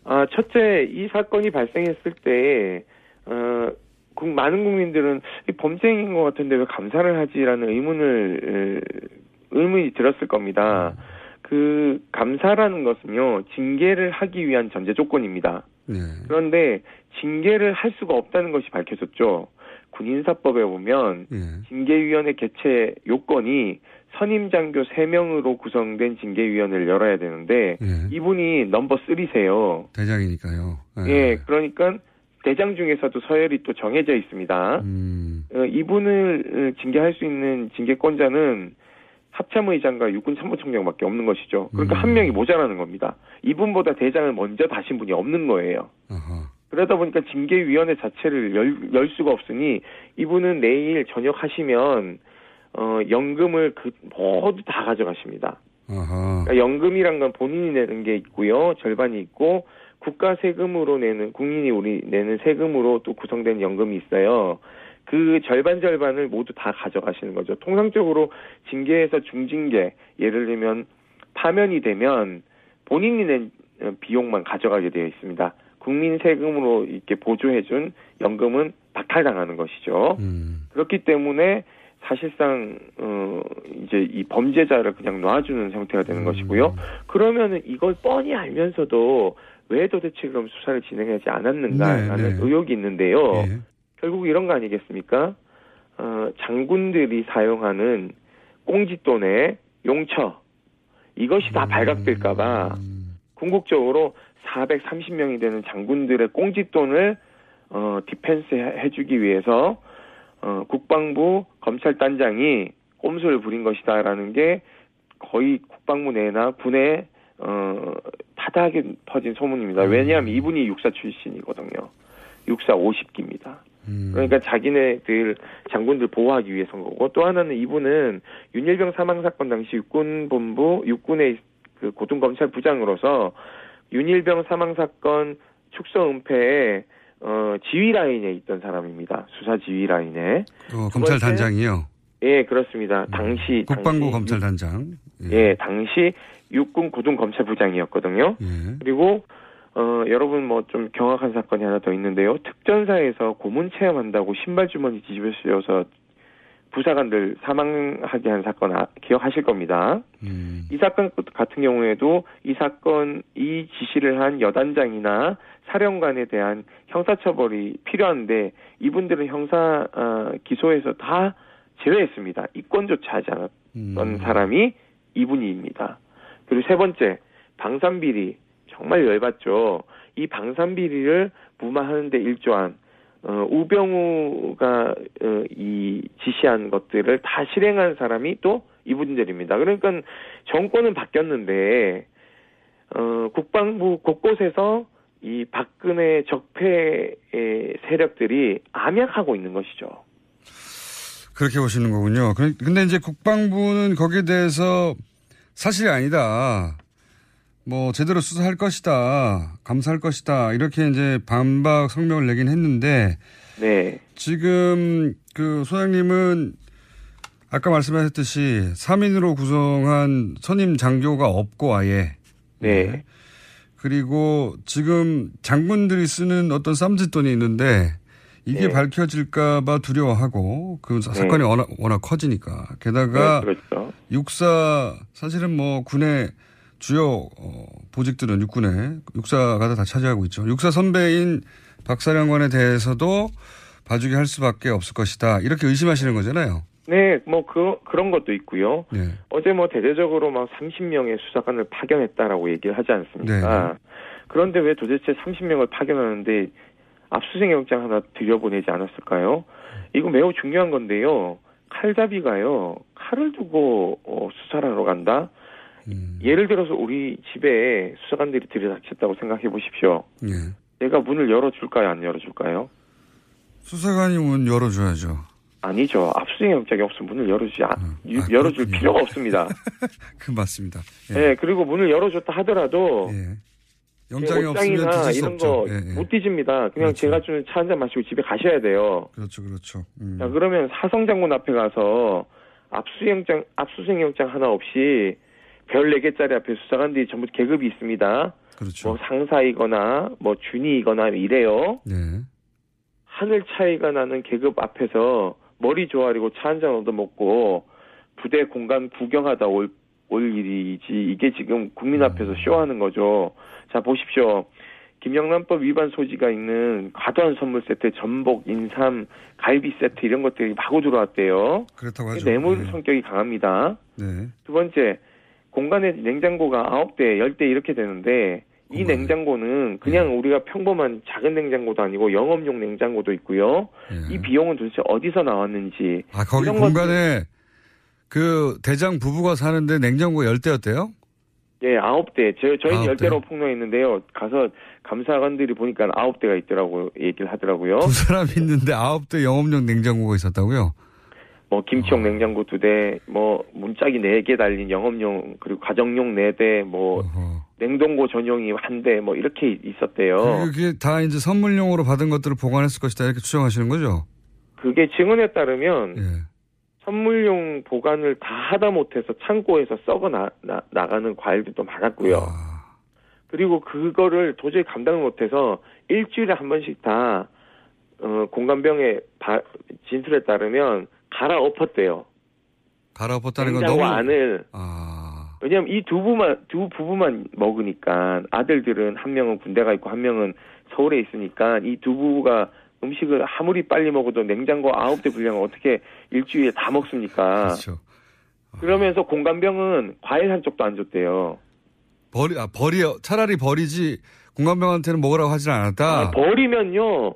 Speaker 12: 아, 첫째, 이 사건이 발생했을 때, 어, 국- 많은 국민들은 이 범죄인 것 같은데 왜 감사를 하지라는 의문을, 에, 의문이 들었을 겁니다. 그, 감사라는 것은요, 징계를 하기 위한 전제 조건입니다.
Speaker 9: 네.
Speaker 12: 그런데 징계를 할 수가 없다는 것이 밝혀졌죠. 군인사법에 보면
Speaker 9: 예.
Speaker 12: 징계위원회 개최 요건이 선임 장교 3명으로 구성된 징계위원회를 열어야 되는데
Speaker 9: 예.
Speaker 12: 이분이 넘버 3세요.
Speaker 9: 대장이니까요.
Speaker 12: 예, 그러니까 대장 중에서도 서열이 또 정해져 있습니다.
Speaker 9: 음.
Speaker 12: 어, 이분을 어, 징계할 수 있는 징계권자는 합참의장과 육군 참모총장밖에 없는 것이죠. 그러니까
Speaker 9: 음.
Speaker 12: 한 명이 모자라는 겁니다. 이분보다 대장을 먼저 다신 분이 없는 거예요. 그러다 보니까 징계위원회 자체를 열, 열 수가 없으니 이분은 내일 저녁 하시면 어 연금을 그 모두 다 가져가십니다.
Speaker 9: 아하.
Speaker 12: 그러니까 연금이란 건 본인이 내는 게 있고요. 절반이 있고 국가 세금으로 내는 국민이 우리 내는 세금으로 또 구성된 연금이 있어요. 그 절반 절반을 모두 다 가져가시는 거죠. 통상적으로 징계에서 중징계 예를 들면 파면이 되면 본인이 낸 어, 비용만 가져가게 되어 있습니다. 국민 세금으로 이렇게 보조해준 연금은 박탈당하는 것이죠. 그렇기 때문에 사실상 어 이제 이 범죄자를 그냥 놔주는 형태가 되는 것이고요. 그러면은 이걸 뻔히 알면서도 왜 도대체 그럼 수사를 진행하지 않았는가라는
Speaker 9: 네, 네.
Speaker 12: 의혹이 있는데요. 결국 이런 거 아니겠습니까? 어, 장군들이 사용하는 꽁짓돈의 용처 이것이 다 발각될까봐 궁극적으로 430명이 되는 장군들의 꽁짓돈을 어, defense 해- 해주기 위해서 어, 국방부 검찰단장이 꼼수를 부린 것이다라는 게 거의 국방부 내나 군에 어, 파다하게 퍼진 소문입니다. 왜냐하면 이분이 육사 출신이거든요. 육사 50기입니다. 그러니까 자기네들 장군들 보호하기 위해서인 거고 또 하나는 이분은 윤일병 사망 사건 당시 육군 본부 육군의 그 고등 검찰 부장으로서 윤일병 사망 사건 축소 은폐에 어 지휘 라인에 있던 사람입니다. 수사 지휘 라인에.
Speaker 9: 어, 검찰 단장이요.
Speaker 12: 예, 그렇습니다. 당시
Speaker 9: 국방부
Speaker 12: 당시
Speaker 9: 검찰 단장.
Speaker 12: 예, 당시 육군 고등검찰부장이었거든요. 그리고 어 여러분 뭐 좀 경악한 사건이 하나 더 있는데요. 특전사에서 고문 체험한다고 신발 주머니 뒤집어 씌워서 부사관들 사망하게 한 사건 아, 기억하실 겁니다.
Speaker 9: 음.
Speaker 12: 이 사건 같은 경우에도 이 사건 이 지시를 한 여단장이나 사령관에 대한 형사처벌이 필요한데 이분들은 형사 어, 기소에서 다 제외했습니다. 이권조차 하지 않았던
Speaker 9: 음.
Speaker 12: 사람이 이분입니다. 그리고 세 번째 방산비리 정말 열받죠. 이 방산비리를 무마하는데 일조한 어, 우병우가 어, 이 지시한 것들을 다 실행한 사람이 또 이분들입니다. 그러니까 정권은 바뀌었는데 어, 국방부 곳곳에서 이 박근혜 적폐의 세력들이 암약하고 있는 것이죠.
Speaker 9: 그렇게 보시는 거군요. 그- 근데 이제 국방부는 거기에 대해서 사실이 아니다. 뭐 제대로 수사할 것이다. 감사할 것이다. 이렇게 이제 반박 성명을 내긴 했는데
Speaker 12: 네.
Speaker 9: 지금 그 소장님은 아까 말씀하셨듯이 3인으로 구성한 선임 장교가 없고 아예
Speaker 12: 네.
Speaker 9: 그리고 지금 장군들이 쓰는 어떤 쌈짓돈이 있는데 이게
Speaker 12: 네.
Speaker 9: 밝혀질까봐 두려워하고 그 사- 사건이
Speaker 12: 네.
Speaker 9: 워낙, 워낙 커지니까 게다가
Speaker 12: 네, 그렇죠.
Speaker 9: 육사 사실은 뭐 군의 주요 어, 보직들은 육군에 육사가 다 차지하고 있죠. 육사 선배인 박사령관에 대해서도 봐주게 할 수밖에 없을 것이다. 이렇게 의심하시는 거잖아요.
Speaker 12: 네, 뭐 그, 그런 것도 있고요.
Speaker 9: 네.
Speaker 12: 어제 뭐 대대적으로 막 30명의 수사관을 파견했다라고 얘기를 하지 않습니까?
Speaker 9: 네.
Speaker 12: 그런데 왜 도대체 30명을 파견하는데 압수수색 영장 하나 들여보내지 않았을까요? 이거 매우 중요한 건데요. 칼잡이가요. 칼을 두고 어, 수사를 하러 간다?
Speaker 9: 음.
Speaker 12: 예를 들어서 우리 집에 수사관들이 들이닥쳤다고 생각해 보십시오.
Speaker 9: 예.
Speaker 12: 내가 문을 열어줄까요? 안 열어줄까요?
Speaker 9: 수사관이 문 열어줘야죠.
Speaker 12: 아니죠. 압수수색 영장이 없으면 문을 열어주지, 아, 유- 열어줄 필요가 없습니다. <laughs>
Speaker 9: 그 맞습니다.
Speaker 12: 예, 그리고 문을 열어줬다 하더라도
Speaker 9: 영장이
Speaker 12: 예,
Speaker 9: 없으면 수
Speaker 12: 이런
Speaker 9: 없죠.
Speaker 12: 거
Speaker 9: 예, 예.
Speaker 12: 못 뒤집니다. 그냥 제가 주는 차 한 잔 마시고 집에 가셔야 돼요.
Speaker 9: 그렇죠, 그렇죠. 음.
Speaker 12: 자, 그러면 사성 장군 앞에 가서 압수영장 압수수색 영장 하나 없이 별 4개짜리 앞에 수사관들이 전부 계급이 있습니다.
Speaker 9: 그렇죠.
Speaker 12: 뭐 상사이거나 뭐 준이이거나 이래요.
Speaker 9: 네.
Speaker 12: 하늘 차이가 나는 계급 앞에서 머리 조아리고 차 한 잔 얻어먹고 부대 공간 구경하다 올, 올 일이지 이게 지금 국민 앞에서 쇼하는 거죠. 자 보십시오. 김영란법 위반 소지가 있는 과도한 선물 세트, 전복, 인삼, 갈비 세트 이런 것들이 마구 들어왔대요.
Speaker 9: 그렇다고 하죠.
Speaker 12: 뇌물
Speaker 9: 네.
Speaker 12: 성격이 강합니다.
Speaker 9: 네.
Speaker 12: 두 번째, 공간에 냉장고가 9대, 10대 이렇게 되는데 이 냉장고는 그냥
Speaker 9: 네.
Speaker 12: 우리가 평범한 작은 냉장고도 아니고 영업용 냉장고도 있고요. 이 비용은 도대체 어디서 나왔는지
Speaker 9: 네. 아, 거기 공간에 그 대장 부부가 사는데 냉장고 열대였대요?
Speaker 12: 예, 아홉 대. 저, 저희는
Speaker 9: 아홉
Speaker 12: 열 대로 폭로했는데요. 가서 감사관들이 보니까 아홉 대가 있더라고 얘기를 하더라고요.
Speaker 9: 두 사람 있는데 아홉 대 영업용 냉장고가 있었다고요?
Speaker 12: 뭐 김치용 냉장고 두 대, 뭐 문짝이 네 개 달린 영업용 그리고 가정용 네 대, 뭐 냉동고 전용이 한 대, 뭐 이렇게 있었대요.
Speaker 9: 그게 다 이제 선물용으로 받은 것들을 보관했을 것이다 이렇게 추정하시는 거죠?
Speaker 12: 그게 증언에 따르면
Speaker 9: 예.
Speaker 12: 선물용 보관을 다 하다 못해서 창고에서 썩어 나, 나, 나가는 과일들도 많았고요.
Speaker 9: 아.
Speaker 12: 그리고 그거를 도저히 감당을 못해서 일주일에 한 번씩 다 어, 공간병의 바- 진술에 따르면 갈아엎었대요.
Speaker 9: 갈아엎었다는 건 너무
Speaker 12: 안을
Speaker 9: 아.
Speaker 12: 왜냐면 이 두 부만 두 부부만 먹으니까 아들들은 한 명은 군대 가 있고 한 명은 서울에 있으니까 이 두 부부가 음식을 아무리 빨리 먹어도 냉장고 아홉 대 분량을 어떻게 일주일에 다 먹습니까?
Speaker 9: 그렇죠.
Speaker 12: 그러면서 공간병은 과일 한 쪽도 안 줬대요.
Speaker 9: 버리 아 버리 차라리 버리지 공간병한테는 먹으라고 하진 않았다.
Speaker 12: 아, 버리면요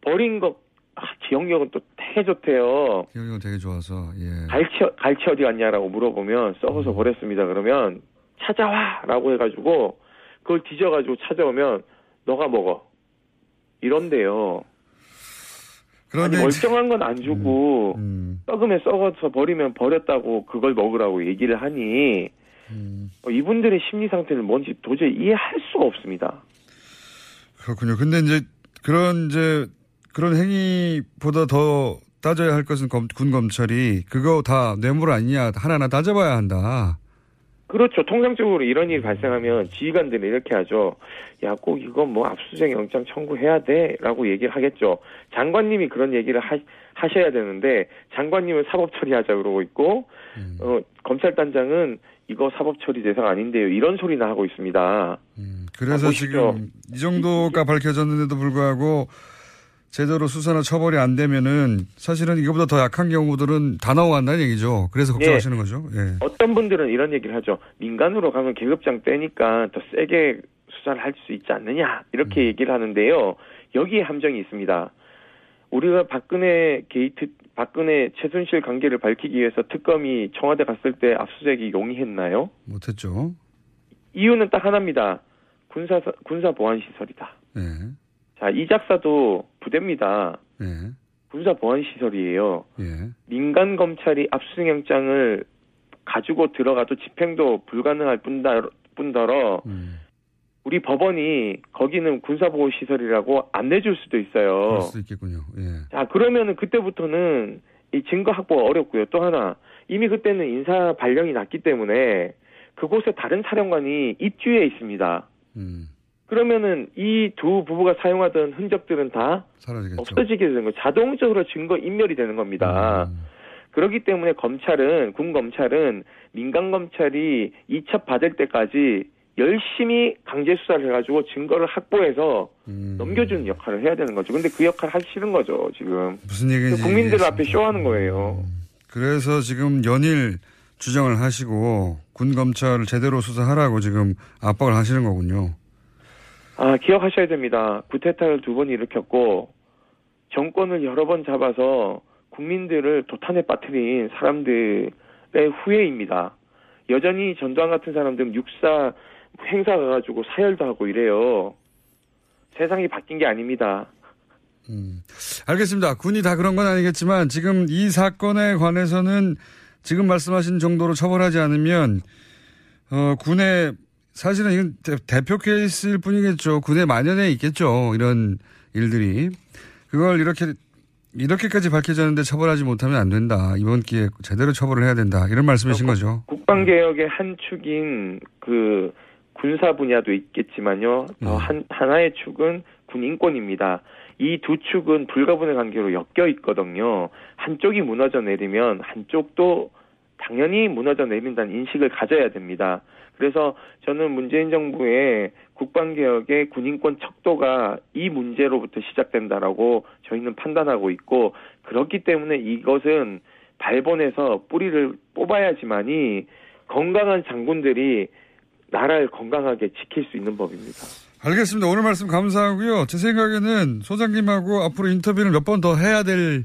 Speaker 12: 버린 거 아, 기억력은 또 되게 좋대요.
Speaker 9: 기억력은 되게 좋아서 예.
Speaker 12: 갈치 갈치 어디 갔냐라고 물어보면 썩어서
Speaker 9: 음.
Speaker 12: 버렸습니다. 그러면 찾아와 라고 해가지고 그걸 뒤져가지고 찾아오면 너가 먹어 이런데요. 아니,
Speaker 9: 음,
Speaker 12: 멀쩡한 건 안 주고 썩으면 썩어서 버리면 버렸다고 그걸 먹으라고 얘기를 하니
Speaker 9: 음.
Speaker 12: 어, 이분들의 심리 상태는 뭔지 도저히 이해할 수가 없습니다.
Speaker 9: 그렇군요. 근데 이제 그런 이제 그런 행위보다 더 따져야 할 것은 검- 군 검찰이 그거 다 뇌물 아니냐 하나하나 따져봐야 한다.
Speaker 12: 그렇죠. 통상적으로 이런 일이 발생하면 지휘관들은 이렇게 하죠. 야, 꼭 이거 뭐 압수수색 영장 청구해야 돼. 라고 얘기를 하겠죠. 장관님이 그런 얘기를 하, 하셔야 되는데, 장관님은 사법 처리하자 그러고 있고, 어, 검찰단장은 이거 사법 처리 대상 아닌데요. 이런 소리나 하고 있습니다.
Speaker 9: 그래서
Speaker 12: 아.
Speaker 9: 지금 이 정도가 밝혀졌는데도 불구하고 제대로 수사나 처벌이 안 되면은 사실은 이거보다 더 약한 경우들은 다 나와간다는 얘기죠. 그래서 걱정하시는
Speaker 12: 예.
Speaker 9: 거죠. 예.
Speaker 12: 어떤 분들은 이런 얘기를 하죠. 민간으로 가면 계급장 떼니까 더 세게 수사를 할 수 있지 않느냐. 이렇게
Speaker 9: 음.
Speaker 12: 얘기를 하는데요. 여기에 함정이 있습니다. 우리가 박근혜 게이트, 박근혜 최순실 관계를 밝히기 위해서 특검이 청와대 갔을 때 압수수색이 용이했나요?
Speaker 9: 못했죠.
Speaker 12: 이유는 딱 하나입니다. 군사, 군사 보안 시설이다.
Speaker 9: 예.
Speaker 12: 자, 이 작사도 부대입니다.
Speaker 9: 예.
Speaker 12: 군사 보안 시설이에요.
Speaker 9: 예.
Speaker 12: 민간 검찰이 압수수색 영장을 가지고 들어가도 집행도 불가능할 뿐더, 뿐더러
Speaker 9: 음.
Speaker 12: 우리 법원이 거기는 군사보호 시설이라고 안 내줄 수도 있어요.
Speaker 9: 그럴 수도 있겠군요. 예.
Speaker 12: 자 그러면은 그때부터는 이 증거 확보가 어렵고요. 또 하나 이미 그때는 인사 발령이 났기 때문에 그곳에 다른 사령관이 입주해 있습니다.
Speaker 9: 음.
Speaker 12: 그러면은 이 두 부부가 사용하던 흔적들은 다
Speaker 9: 사라지겠죠.
Speaker 12: 없어지게 되는 거예요. 자동적으로 증거 인멸이 되는 겁니다.
Speaker 9: 음.
Speaker 12: 그렇기 때문에 검찰은 군 검찰은 민간 검찰이 이첩 받을 때까지 열심히 강제 수사를 해가지고 증거를 확보해서
Speaker 9: 음.
Speaker 12: 넘겨주는 역할을 해야 되는 거죠. 근데 그 역할 하기 싫은 거죠 지금.
Speaker 9: 무슨 얘기인지
Speaker 12: 국민들
Speaker 9: 이해했습니다.
Speaker 12: 앞에 쇼하는 거예요.
Speaker 9: 그래서 지금 연일 주장을 하시고 군 검찰을 제대로 수사하라고 지금 압박을 하시는 거군요.
Speaker 12: 아 기억하셔야 됩니다. 구테타를 두 번 일으켰고 정권을 여러 번 잡아서 국민들을 도탄에 빠뜨린 사람들의 후예입니다. 여전히 전두환 같은 사람들은 육사 행사 가가지고 사열도 하고 이래요. 세상이 바뀐 게 아닙니다.
Speaker 9: 알겠습니다. 군이 다 그런 건 아니겠지만 지금 이 사건에 관해서는 지금 말씀하신 정도로 처벌하지 않으면 어, 군의 사실은 이건 대- 대표 케이스일 뿐이겠죠. 군의 만연해 있겠죠. 이런 일들이 그걸 이렇게 이렇게까지 밝혀졌는데 처벌하지 못하면 안 된다. 이번 기회에 제대로 처벌을 해야 된다. 이런 말씀이신 거죠.
Speaker 12: 국방개혁의 한 축인 그 군사 분야도 있겠지만요. 더 한, 하나의 축은 군 인권입니다. 이 두 축은 불가분의 관계로 엮여 있거든요. 한쪽이 무너져 내리면 한쪽도 당연히 무너져 내린다는 인식을 가져야 됩니다. 그래서 저는 문재인 정부의 국방개혁의 군인권 척도가 이 문제로부터 시작된다라고 저희는 판단하고 있고 그렇기 때문에 이것은 발본에서 뿌리를 뽑아야지만이 건강한 장군들이 나라를 건강하게 지킬 수 있는 법입니다.
Speaker 9: 알겠습니다. 오늘 말씀 감사하고요. 제 생각에는 소장님하고 앞으로 인터뷰를 몇 번 더 해야 될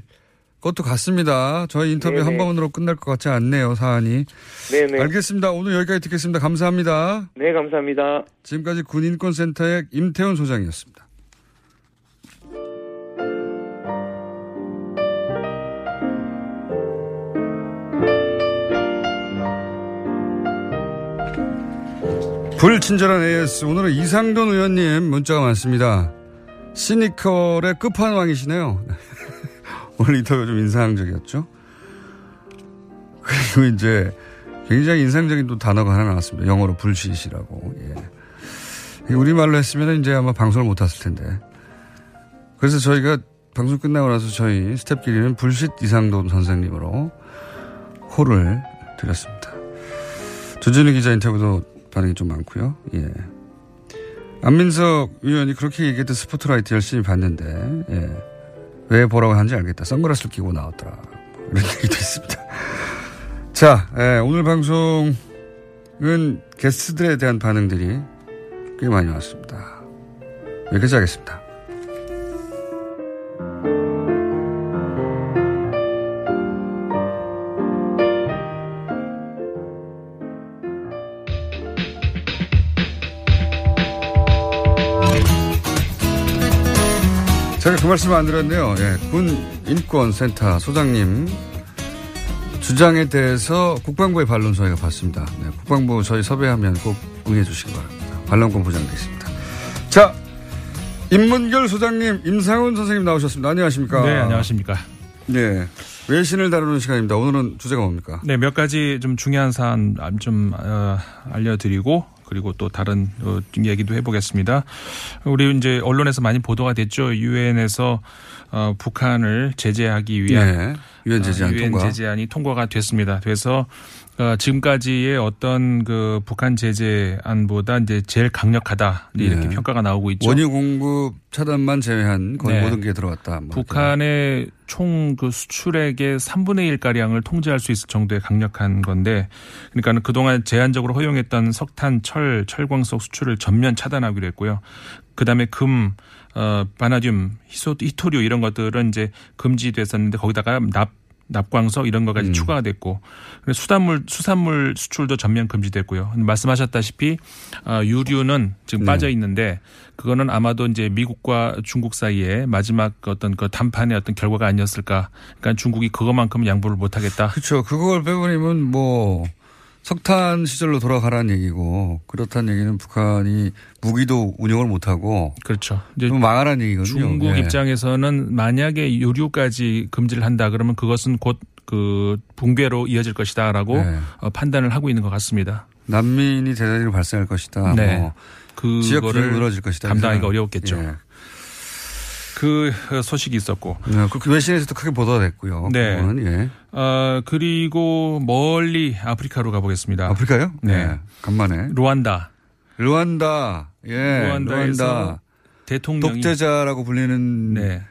Speaker 9: 것도 같습니다. 저희 인터뷰
Speaker 12: 네네.
Speaker 9: 한 번으로 끝날 것 같지 않네요, 사안이.
Speaker 12: 네네.
Speaker 9: 알겠습니다. 오늘 여기까지 듣겠습니다. 감사합니다.
Speaker 12: 네, 감사합니다.
Speaker 9: 지금까지 군인권센터의 임태훈 소장이었습니다. 불친절한 AS. 오늘은 이상돈 의원님 문자가 많습니다. 시니컬의 끝판왕이시네요. 오늘 인터뷰 좀 인상적이었죠. 그리고 이제 굉장히 인상적인 또 단어가 하나 나왔습니다. 영어로 불시이라고. 예. 우리말로 했으면 이제 아마 방송을 못 했을 텐데. 그래서 저희가 방송 끝나고 나서 저희 스탭끼리는 불sit 이상돈 선생님으로 호를 드렸습니다. 조준희 기자 인터뷰도 반응이 좀 많고요. 예. 안민석 의원이 그렇게 얘기했던 스포트라이트 열심히 봤는데, 예. 왜 보라고 하는지 알겠다. 선글라스를 끼고 나왔더라. 뭐 이런 <laughs> 얘기도 있습니다. 자, 예, 오늘 방송은 게스트들에 대한 반응들이 꽤 많이 왔습니다. 여기까지 하겠습니다. 말씀 안 드렸네요. 예, 군 인권센터 소장님 주장에 대해서 국방부의 반론 저희가 받습니다. 네, 국방부 저희 섭외하면 꼭 응해 주시기 바랍니다. 반론권 보장되어 있습니다. 자, 인문결 소장님, 임상훈 선생님 나오셨습니다. 안녕하십니까?
Speaker 13: 네, 안녕하십니까.
Speaker 9: 네. 외신을 다루는 시간입니다. 오늘은 주제가 뭡니까?
Speaker 13: 네, 몇 가지 좀 중요한 사안 좀 어, 알려드리고 그리고 또 다른 어, 얘기도 해보겠습니다. 우리 이제 언론에서 많이 보도가 됐죠. 유엔에서 어, 북한을 제재하기 위한
Speaker 9: 네, 유엔 제재안
Speaker 13: 어,
Speaker 9: 통과.
Speaker 13: 제재안이 통과가 됐습니다. 그래서 어, 지금까지의 어떤 그 북한 제재안보다 이제 제일 강력하다 이렇게
Speaker 9: 네.
Speaker 13: 평가가 나오고 있죠.
Speaker 9: 원유 공급 차단만 제외한 거의
Speaker 13: 네.
Speaker 9: 모든 게 들어갔다. 뭐
Speaker 13: 북한의 총 그 수출액의 3분의 1 가량을 통제할 수 있을 정도의 강력한 건데, 그러니까는 그동안 제한적으로 허용했던 석탄, 철, 철광석 수출을 전면 차단하기로 했고요. 그 다음에 금, 어, 바나듐, 히소, 히토류 이런 것들은 이제 금지됐었는데 거기다가 납 납광석 이런 것까지 추가가 됐고 그래서 수산물 수산물 수출도 전면 금지됐고요. 말씀하셨다시피 어, 유류는 지금 빠져 있는데 그거는 아마도 이제 미국과 중국 사이에 마지막 어떤 그談판의 어떤 결과가 아니었을까. 그러니까 중국이 그것만큼 양보를 못 하겠다.
Speaker 9: 그렇죠. 그걸 빼버리면 뭐 석탄 시절로 돌아가라는 얘기고 그렇다는 얘기는 북한이 무기도 운영을 못하고
Speaker 13: 그렇죠.
Speaker 9: 그럼 망하라는 얘기거든요.
Speaker 13: 중국
Speaker 9: 예.
Speaker 13: 입장에서는 만약에 유류까지 금지를 한다 그러면 그것은 곧 그 붕괴로 이어질 것이다라고
Speaker 9: 네.
Speaker 13: 어, 판단을 하고 있는 것 같습니다.
Speaker 9: 난민이 대단히 발생할 것이다.
Speaker 13: 네.
Speaker 9: 뭐
Speaker 13: 그거를
Speaker 9: 지역 균형이 무너질 것이다.
Speaker 13: 감당하기가. 어려웠겠죠.
Speaker 9: 예.
Speaker 13: 그 소식이 있었고.
Speaker 9: 네, 그 외신에서도 크게 보도가 됐고요.
Speaker 13: 네.
Speaker 9: 예.
Speaker 13: 어, 그리고 멀리 아프리카로 가보겠습니다.
Speaker 9: 아프리카요?
Speaker 13: 네.
Speaker 9: 예. 간만에.
Speaker 13: 루안다.
Speaker 9: 루안다. 예.
Speaker 13: 루안다에서
Speaker 9: 루안다.
Speaker 13: 대통령이
Speaker 9: 독재자라고 불리는
Speaker 13: 네.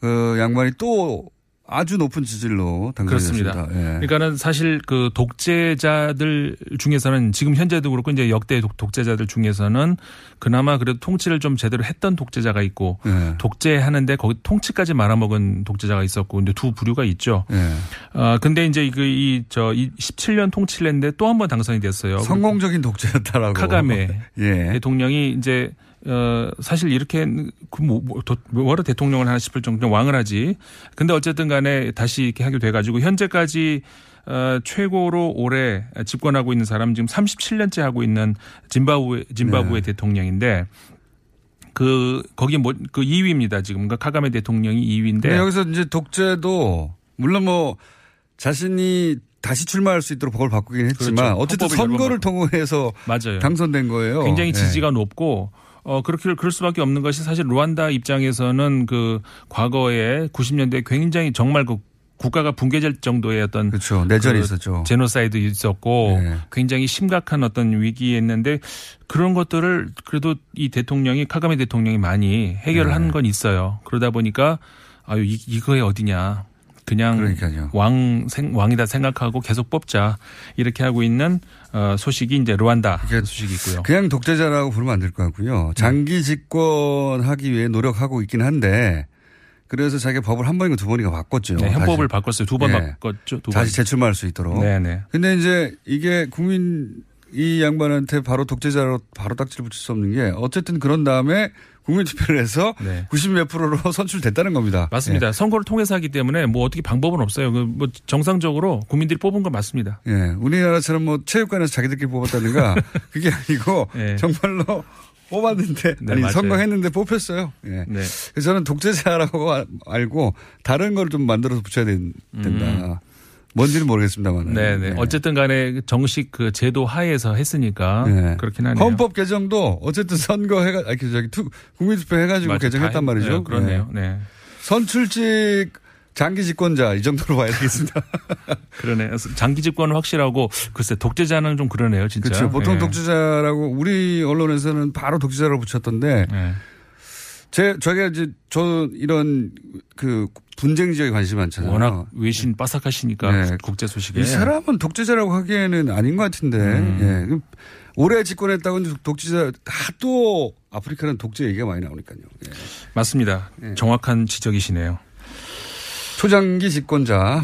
Speaker 9: 그 양반이 또 아주 높은 지질로. 당선됐습니다. 예.
Speaker 13: 그러니까는 사실 그 독재자들 중에서는 지금 현재도 그렇고 이제 역대 독- 독재자들 중에서는 그나마 그래도 통치를 좀 제대로 했던 독재자가 있고
Speaker 9: 예.
Speaker 13: 독재하는데 거기 통치까지 말아먹은 독재자가 있었고 근데 두 부류가 있죠.
Speaker 9: 예.
Speaker 13: 어 근데 이제 그 이저 17년 통치를 했는데 또 한 번 당선이 됐어요.
Speaker 9: 성공적인 독재였다라고.
Speaker 13: 카가메
Speaker 9: 예.
Speaker 13: 대통령이 이제 어 사실 이렇게 그 뭐, 뭐, 도- 뭐하러 대통령을 하나 싶을 정도로 왕을 하지. 근데 어쨌든 간에 다시 이렇게 하게 돼 가지고 현재까지 어 최고로 오래 집권하고 있는 사람 지금 37년째 하고 있는 짐바브웨 짐바브웨
Speaker 9: 네.
Speaker 13: 대통령인데 그 거기 뭐그 2위입니다. 지금 그러니까 카가메 대통령이 2위인데
Speaker 9: 근데 여기서 이제 독재도 물론 뭐 자신이 다시 출마할 수 있도록 법을 바꾸긴 했지만
Speaker 13: 그렇죠.
Speaker 9: 어쨌든 선거를 통해서
Speaker 13: 맞아요.
Speaker 9: 당선된 거예요.
Speaker 13: 굉장히
Speaker 9: 예.
Speaker 13: 지지가 높고 어 그렇게 그럴 수밖에 없는 것이 사실 루안다 입장에서는 그 과거에 90년대 굉장히 정말 그 국가가 붕괴될 정도의 어떤
Speaker 9: 그렇죠. 내전이
Speaker 13: 그
Speaker 9: 있었죠.
Speaker 13: 제노사이드 있었고
Speaker 9: 네.
Speaker 13: 굉장히 심각한 어떤 위기였는데 그런 것들을 그래도 이 대통령이 카가메 대통령이 많이 해결을
Speaker 9: 네.
Speaker 13: 한건 있어요. 그러다 보니까 아유 이, 이거에 어디냐. 그냥
Speaker 9: 그러니까요.
Speaker 13: 왕 생, 왕이다 생각하고 계속 뽑자 이렇게 하고 있는 어, 소식이 이제 루안다 소식이 있고요.
Speaker 9: 그냥 독재자라고 부르면 안 될 것 같고요. 장기 집권하기 위해 노력하고 있긴 한데 그래서 자기가 법을 한 번인가 두 번인가 바꿨죠.
Speaker 13: 네, 현법을
Speaker 9: 다시.
Speaker 13: 바꿨어요. 두번
Speaker 9: 예.
Speaker 13: 바꿨죠. 두
Speaker 9: 다시
Speaker 13: 번.
Speaker 9: 재출마할 수 있도록.
Speaker 13: 네네.
Speaker 9: 근데 이제 이게 국민 이 양반한테 바로 독재자로 바로 딱지를 붙일 수 없는 게 어쨌든 그런 다음에 국민 투표를 해서
Speaker 13: 네.
Speaker 9: 90몇 프로로 <laughs> 선출됐다는 겁니다.
Speaker 13: 맞습니다. 선거를 통해서 하기 때문에 뭐 어떻게 방법은 없어요. 그뭐 정상적으로 국민들이 뽑은 건 맞습니다.
Speaker 9: 예. 예. 우리나라처럼 뭐 체육관에서 자기들끼리 뽑았다든가 <laughs> 그게 아니고
Speaker 13: 예.
Speaker 9: 정말로 뽑았는데
Speaker 13: 네,
Speaker 9: 아니
Speaker 13: 맞아요.
Speaker 9: 선거했는데 뽑혔어요. 예.
Speaker 13: 네.
Speaker 9: 그래서 저는 독재자라고 아- 알고 다른 걸 좀 만들어서 붙여야 된- 된다. 뭔지는 모르겠습니다만.
Speaker 13: 네네. 어쨌든 간에 정식 그 제도 하에서 했으니까
Speaker 9: 네.
Speaker 13: 그렇긴 하네요.
Speaker 9: 헌법 개정도 어쨌든 선거 해 가 아니 저기 투, 국민투표 해가지고
Speaker 13: 맞아요.
Speaker 9: 개정했단
Speaker 13: 다
Speaker 9: 말이죠.
Speaker 13: 네, 그렇네요. 네.
Speaker 9: 선출직 장기 집권자 이 정도로 봐야 되겠습니다. <laughs>
Speaker 13: 그러네. 장기 집권은 확실하고 글쎄 독재자는 좀 그러네요, 진짜.
Speaker 9: 그렇죠. 보통
Speaker 13: 네.
Speaker 9: 독재자라고 우리 언론에서는 바로 독재자라고 붙였던데
Speaker 13: 네.
Speaker 9: 제 저희가 이제 저 이런 그 분쟁 지역에 관심이 많잖아요.
Speaker 13: 워낙 외신 빠삭하시니까
Speaker 9: 네.
Speaker 13: 국제 소식에
Speaker 9: 이 사람은 독재자라고 하기에는 아닌 것 같은데
Speaker 13: 음.
Speaker 9: 예. 오래 집권했다고 독재자 다또 아프리카는 독재 얘기가 많이 나오니까요. 예.
Speaker 13: 맞습니다.
Speaker 9: 네.
Speaker 13: 정확한 지적이시네요.
Speaker 9: 초장기 집권자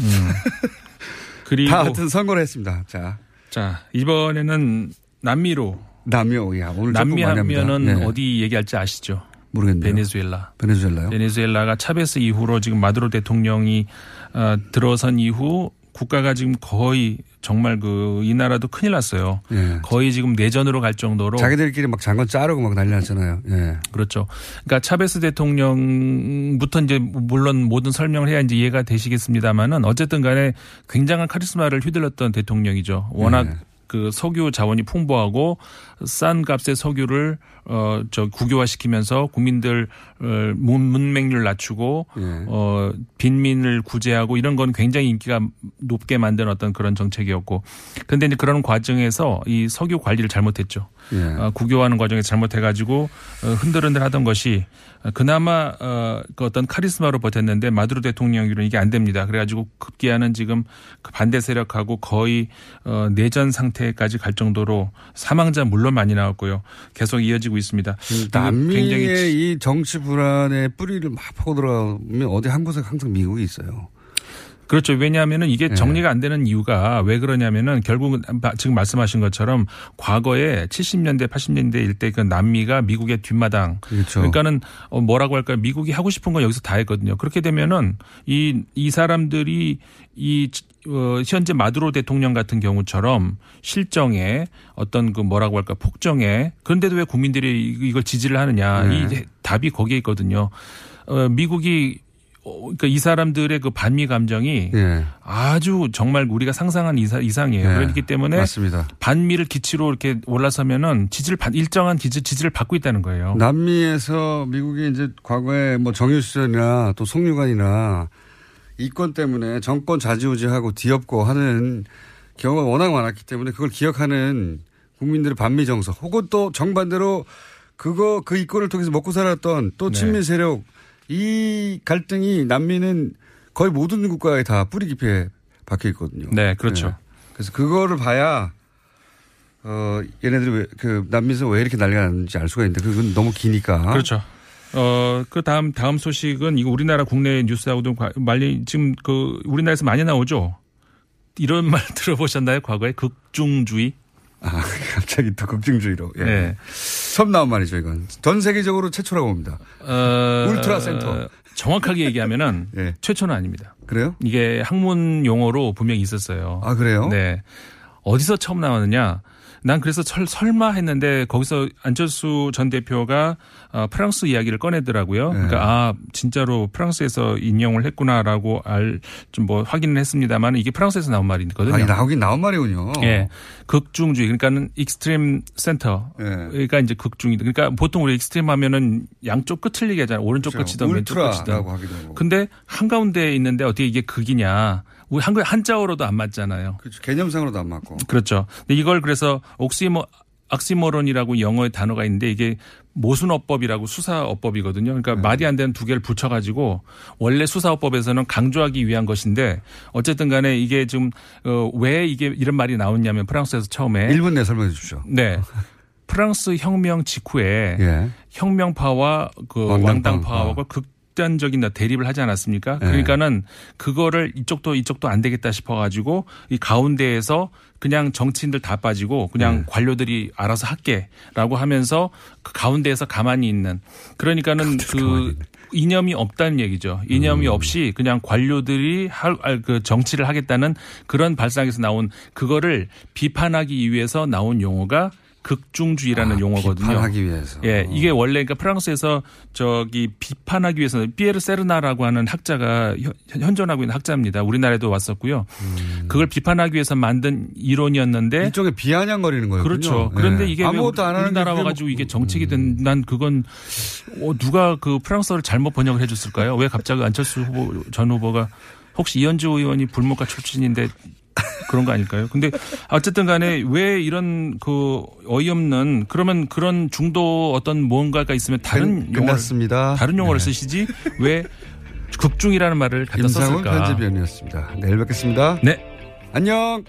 Speaker 9: <laughs>
Speaker 13: 그리고
Speaker 9: 다 하여튼 선거를 했습니다. 자,
Speaker 13: 자 이번에는 남미로
Speaker 9: 남미오, 야 오늘
Speaker 13: 남미. 하면은
Speaker 9: 네.
Speaker 13: 어디 얘기할지 아시죠?
Speaker 9: 모르겠네요.
Speaker 13: 베네수엘라.
Speaker 9: 베네수엘라요?
Speaker 13: 베네수엘라가 차베스 이후로 지금 마두로 대통령이 어, 들어선 이후 국가가 지금 거의 정말 그 이 나라도 큰일 났어요.
Speaker 9: 예.
Speaker 13: 거의 지금 내전으로 갈 정도로
Speaker 9: 자기들끼리 막 장관 자르고 막 난리 났잖아요. 예.
Speaker 13: 그렇죠. 그러니까 차베스 대통령부터 이제 물론 모든 설명을 해야 이제 이해가 되시겠습니다만은 어쨌든 간에 굉장한 카리스마를 휘둘렀던 대통령이죠. 워낙
Speaker 9: 네.
Speaker 13: 그 석유 자원이 풍부하고 싼 값의 석유를 어 저 국유화시키면서 국민들 어, 문- 문맹률 낮추고
Speaker 9: 예.
Speaker 13: 어 빈민을 구제하고 이런 건 굉장히 인기가 높게 만든 어떤 그런 정책이었고 근데 이제 그런 과정에서 이 석유 관리를 잘못했죠.
Speaker 9: 예.
Speaker 13: 어, 국유화하는 과정에 잘못해가지고 어, 흔들흔들 하던 것이 어, 그나마 어, 그 어떤 카리스마로 버텼는데 마두로 대통령으로는 이게 안 됩니다. 그래가지고 급기야는 지금 그 반대 세력하고 거의 어, 내전 상태까지 갈 정도로 사망자 물론 많이 나왔고요. 계속 이어지고 있습니다. 그리고
Speaker 9: 남미의 이 정치 불안의 뿌리를 막 파고 들어가면 어디 한 곳에 항상 미국이 있어요.
Speaker 13: 그렇죠. 왜냐하면은 이게
Speaker 9: 네.
Speaker 13: 정리가 안 되는 이유가 왜 그러냐면은 결국은 지금 말씀하신 것처럼 과거에 70년대, 80년대 일 때 그 남미가 미국의 뒷마당.
Speaker 9: 그렇죠.
Speaker 13: 그러니까는 어, 뭐라고 할까요? 미국이 하고 싶은 건 여기서 다 했거든요. 그렇게 되면은 이, 이 사람들이 이 어, 현재 마두로 대통령 같은 경우처럼 실정에 어떤 그 뭐라고 할까 폭정에 그런데도 왜 국민들이 이- 이걸 지지를 하느냐
Speaker 9: 네.
Speaker 13: 이 답이 거기에 있거든요. 어, 미국이 어, 그러니까 이 사람들의 그 반미 감정이
Speaker 9: 예.
Speaker 13: 아주 정말 우리가 상상한 이상, 이상이에요.
Speaker 9: 네.
Speaker 13: 그렇기 때문에
Speaker 9: 맞습니다.
Speaker 13: 반미를 기치로 이렇게 올라서면은 지지를 받, 일정한 기지, 지지를 받고 있다는 거예요.
Speaker 9: 남미에서 미국이 이제 과거에 뭐 정유수전이나 또 송유관이나 이권 때문에 정권 좌지우지하고 뒤엎고 하는 경우가 워낙 많았기 때문에 그걸 기억하는 국민들의 반미 정서 혹은 또 정반대로 그거 그 이권을 통해서 먹고 살았던 또
Speaker 13: 네.
Speaker 9: 친미 세력 이 갈등이 남미는 거의 모든 국가에 다 뿌리 깊이 박혀 있거든요.
Speaker 13: 네, 그렇죠.
Speaker 9: 그래서 그거를 봐야 어 얘네들이 왜 그 남미에서 왜 이렇게 난리가 났는지 알 수가 있는데 그건 너무 기니까.
Speaker 13: 그렇죠. 어, 그 다음, 다음 소식은 이거 우리나라 국내 뉴스하고도 과- 많이 지금 그 우리나라에서 많이 나오죠. 이런 <laughs> 말 들어보셨나요? 과거에 극중주의?
Speaker 9: 아, <laughs> 갑자기 또 극중주의로. 예.
Speaker 13: 네.
Speaker 9: 처음 나온 말이죠, 이건. 전 세계적으로 최초라고 봅니다.
Speaker 13: 어,
Speaker 9: 울트라 센터.
Speaker 13: 정확하게 얘기하면은 <laughs>
Speaker 9: 예.
Speaker 13: 최초는 아닙니다.
Speaker 9: 그래요?
Speaker 13: 이게 학문 용어로 분명히 있었어요.
Speaker 9: 아, 그래요?
Speaker 13: 네. 어디서 처음 나왔느냐? 난 그래서 설, 설마 했는데 거기서 안철수 전 대표가 어, 프랑스 이야기를 꺼내더라고요.
Speaker 9: 네.
Speaker 13: 그러니까 아 진짜로 프랑스에서 인용을 했구나라고 알 좀 뭐 확인을 했습니다만 이게 프랑스에서 나온 말이거든요.
Speaker 9: 아니, 나오긴 나온 말이군요.
Speaker 13: 예. 극중주의. 그러니까는 extreme center.
Speaker 9: 예.
Speaker 13: 그러니까 이제 극중이다. 그러니까 보통 우리 extreme 하면은 양쪽 끝을 얘기하잖아요. 오른쪽
Speaker 9: 그렇죠.
Speaker 13: 끝이든 왼쪽 끝이든. 근데 한 가운데에 있는데 어떻게 이게 극이냐. 우리 한글 한자어로도 안 맞잖아요.
Speaker 9: 그렇죠. 개념상으로도 안 맞고.
Speaker 13: 그렇죠. 근데 이걸 그래서 옥시모 악시모론이라고 영어의 단어가 있는데 이게 모순어법이라고 수사어법이거든요. 그러니까
Speaker 9: 네.
Speaker 13: 말이 안 되는 두 개를 붙여가지고 원래 수사어법에서는 강조하기 위한 것인데 어쨌든 간에 이게 지금 어, 왜 이게 이런 말이 나왔냐면 프랑스에서 처음에
Speaker 9: 1분 내 설명해 주십시오.
Speaker 13: 네. 프랑스 혁명 직후에
Speaker 9: 예.
Speaker 13: 혁명파와 그
Speaker 9: 왕당파.
Speaker 13: 왕당파하고 극단적인 대립을 하지 않았습니까?
Speaker 9: 예.
Speaker 13: 그러니까는 그거를 이쪽도 이쪽도 안 되겠다 싶어가지고 이 가운데에서 그냥 정치인들 다 빠지고 그냥
Speaker 9: 네.
Speaker 13: 관료들이 알아서 할게라고 하면서 그 가운데에서 가만히 있는 그러니까는 그 이념이 없다는 얘기죠. 이념이
Speaker 9: 음.
Speaker 13: 없이 그냥 관료들이 할 그 정치를 하겠다는 그런 발상에서 나온 그거를 비판하기 위해서 나온 용어가 극중주의라는 용어거든요.
Speaker 9: 아, 비판하기 위해서.
Speaker 13: 예, 이게 원래 그러니까 프랑스에서 저기 비판하기 위해서는 피에르 세르나라고 하는 학자가 현- 현존하고 있는 학자입니다. 우리나라에도 왔었고요. 그걸 비판하기 위해서 만든 이론이었는데
Speaker 9: 음. 일종의 비아냥거리는 거예요.
Speaker 13: 그렇죠. 그런데
Speaker 9: 예.
Speaker 13: 이게 왜
Speaker 9: 아무것도 안 하는 게
Speaker 13: 와가지고 이게 정책이 된 난 그건 어, 누가 그 프랑스어를 잘못 번역을 해줬을까요? 왜 갑자기 안철수 후보 전 후보가 혹시 이현주 의원이 불문과 출신인데 그런 거 아닐까요? 근데 어쨌든 간에 왜 이런 그 어이없는 그러면 그런 중도 어떤 무언가가 있으면 다른
Speaker 9: 끝-
Speaker 13: 용어를. 다른 용어를
Speaker 9: 네.
Speaker 13: 쓰시지 왜 극중이라는 말을 갖다
Speaker 9: 임상훈
Speaker 13: 썼을까?
Speaker 9: 편집위원이었습니다. 내일 뵙겠습니다.
Speaker 13: 네.
Speaker 9: 안녕.